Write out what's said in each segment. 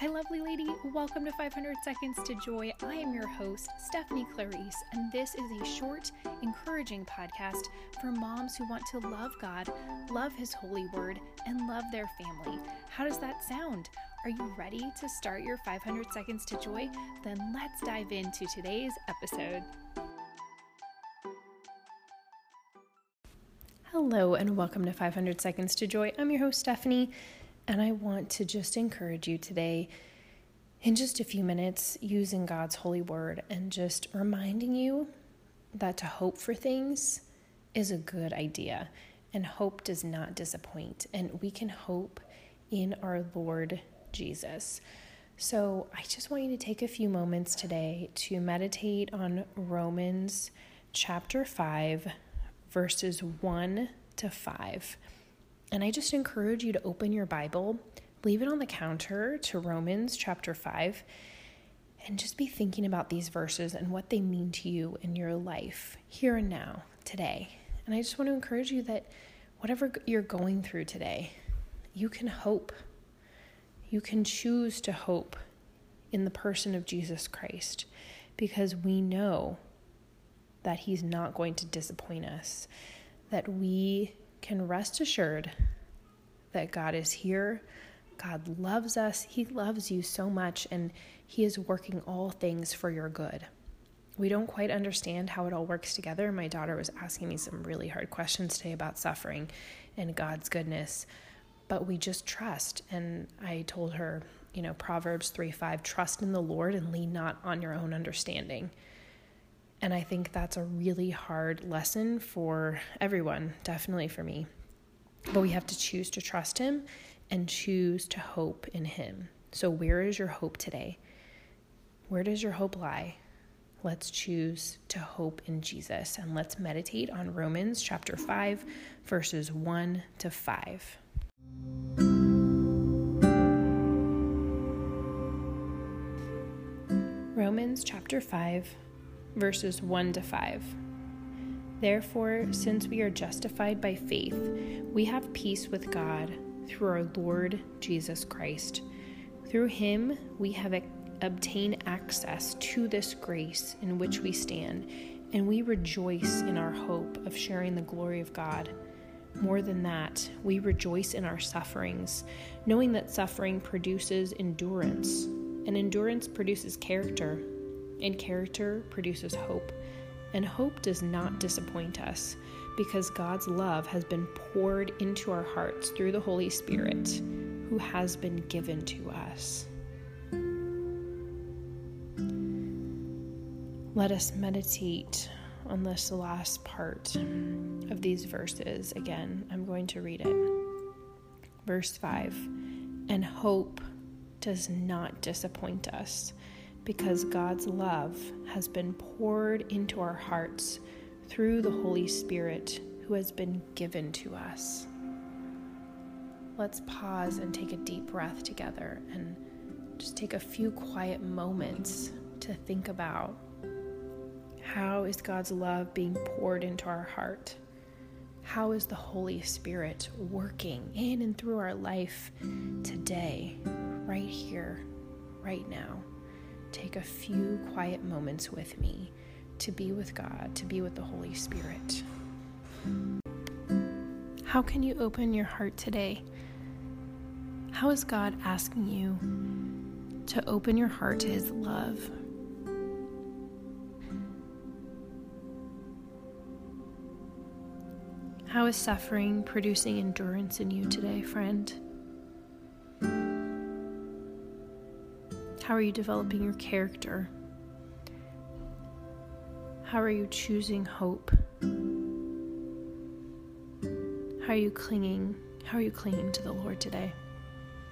Hi, lovely lady. Welcome to 500 Seconds to Joy. I am your host, Stephanie Clarice, and this is a short, encouraging podcast for moms who want to love God, love His holy word, and love their family. How does that sound? Are you ready to start your 500 Seconds to Joy? Then let's dive into today's episode. Hello, and welcome to 500 Seconds to Joy. I'm your host, Stephanie. And I want to just encourage you today in just a few minutes using God's holy word and just reminding you that to hope for things is a good idea. And hope does not disappoint. And we can hope in our Lord Jesus. So I just want you to take a few moments today to meditate on Romans chapter 5, verses 1 to 5. And I just encourage you to open your Bible, leave it on the counter to Romans chapter 5, and just be thinking about these verses and what they mean to you in your life, here and now, today. And I just want to encourage you that whatever you're going through today, you can hope. You can choose to hope in the person of Jesus Christ because we know that He's not going to disappoint us, that we can rest assured that God is here. God loves us. He loves you so much, and He is working all things for your good. We don't quite understand how it all works together. My daughter was asking me some really hard questions today about suffering and God's goodness, but we just trust. And I told her, you know, Proverbs 3 5, trust in the Lord and lean not on your own understanding. And I think that's a really hard lesson for everyone, definitely for me. But we have to choose to trust Him and choose to hope in Him. So, where is your hope today? Where does your hope lie? Let's choose to hope in Jesus and let's meditate on Romans chapter 5, verses 1 to 5. Romans chapter 5, verses 1 to 5. Therefore, since we are justified by faith, we have peace with God through our Lord Jesus Christ. Through him, we have obtained access to this grace in which we stand, and we rejoice in our hope of sharing the glory of God. More than that, we rejoice in our sufferings, knowing that suffering produces endurance, and endurance produces character and character produces hope. And hope does not disappoint us because God's love has been poured into our hearts through the Holy Spirit who has been given to us. Let us meditate on this last part of these verses. Again, I'm going to read it. Verse 5 And hope does not disappoint us because God's love has been poured into our hearts through the Holy Spirit who has been given to us. Let's pause and take a deep breath together and just take a few quiet moments to think about how is God's love being poured into our heart? How is the Holy Spirit working in and through our life today, right here, right now? Take a few quiet moments with me to be with God, to be with the Holy Spirit. How can you open your heart today? How is God asking you to open your heart to His love? How is suffering producing endurance in you today, friend? How are you developing your character? How are you choosing hope? How are you clinging? How are you clinging to the Lord today?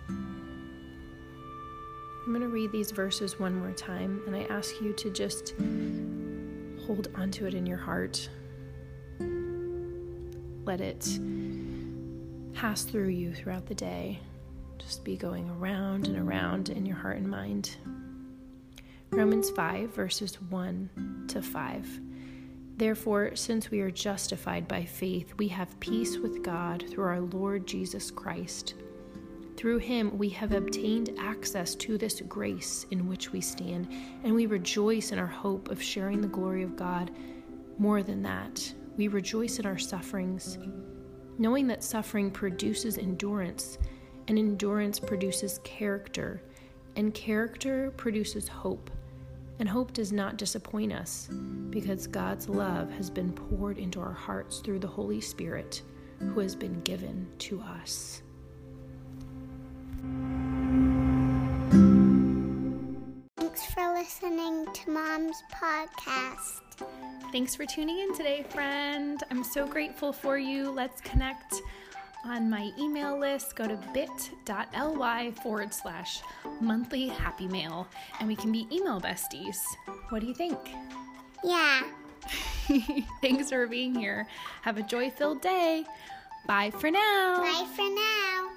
I'm going to read these verses one more time, and I ask you to just hold onto it in your heart. Let it pass through you throughout the day. Just be going around and around in your heart and mind. Romans 5, verses 1 to 5. Therefore, since we are justified by faith, we have peace with God through our Lord Jesus Christ. Through him, we have obtained access to this grace in which we stand, and we rejoice in our hope of sharing the glory of God. More than that, we rejoice in our sufferings, knowing that suffering produces endurance, and endurance produces character, and character produces hope. And hope does not disappoint us because God's love has been poured into our hearts through the Holy Spirit who has been given to us. Thanks for listening to Mom's podcast. Thanks for tuning in today, friend. I'm so grateful for you. Let's connect on my email list. Go to bit.ly forward slash monthly happy mail and we can be email besties. What do you think? Yeah. Thanks for being here. Have a joy filled day. Bye for now. Bye for now.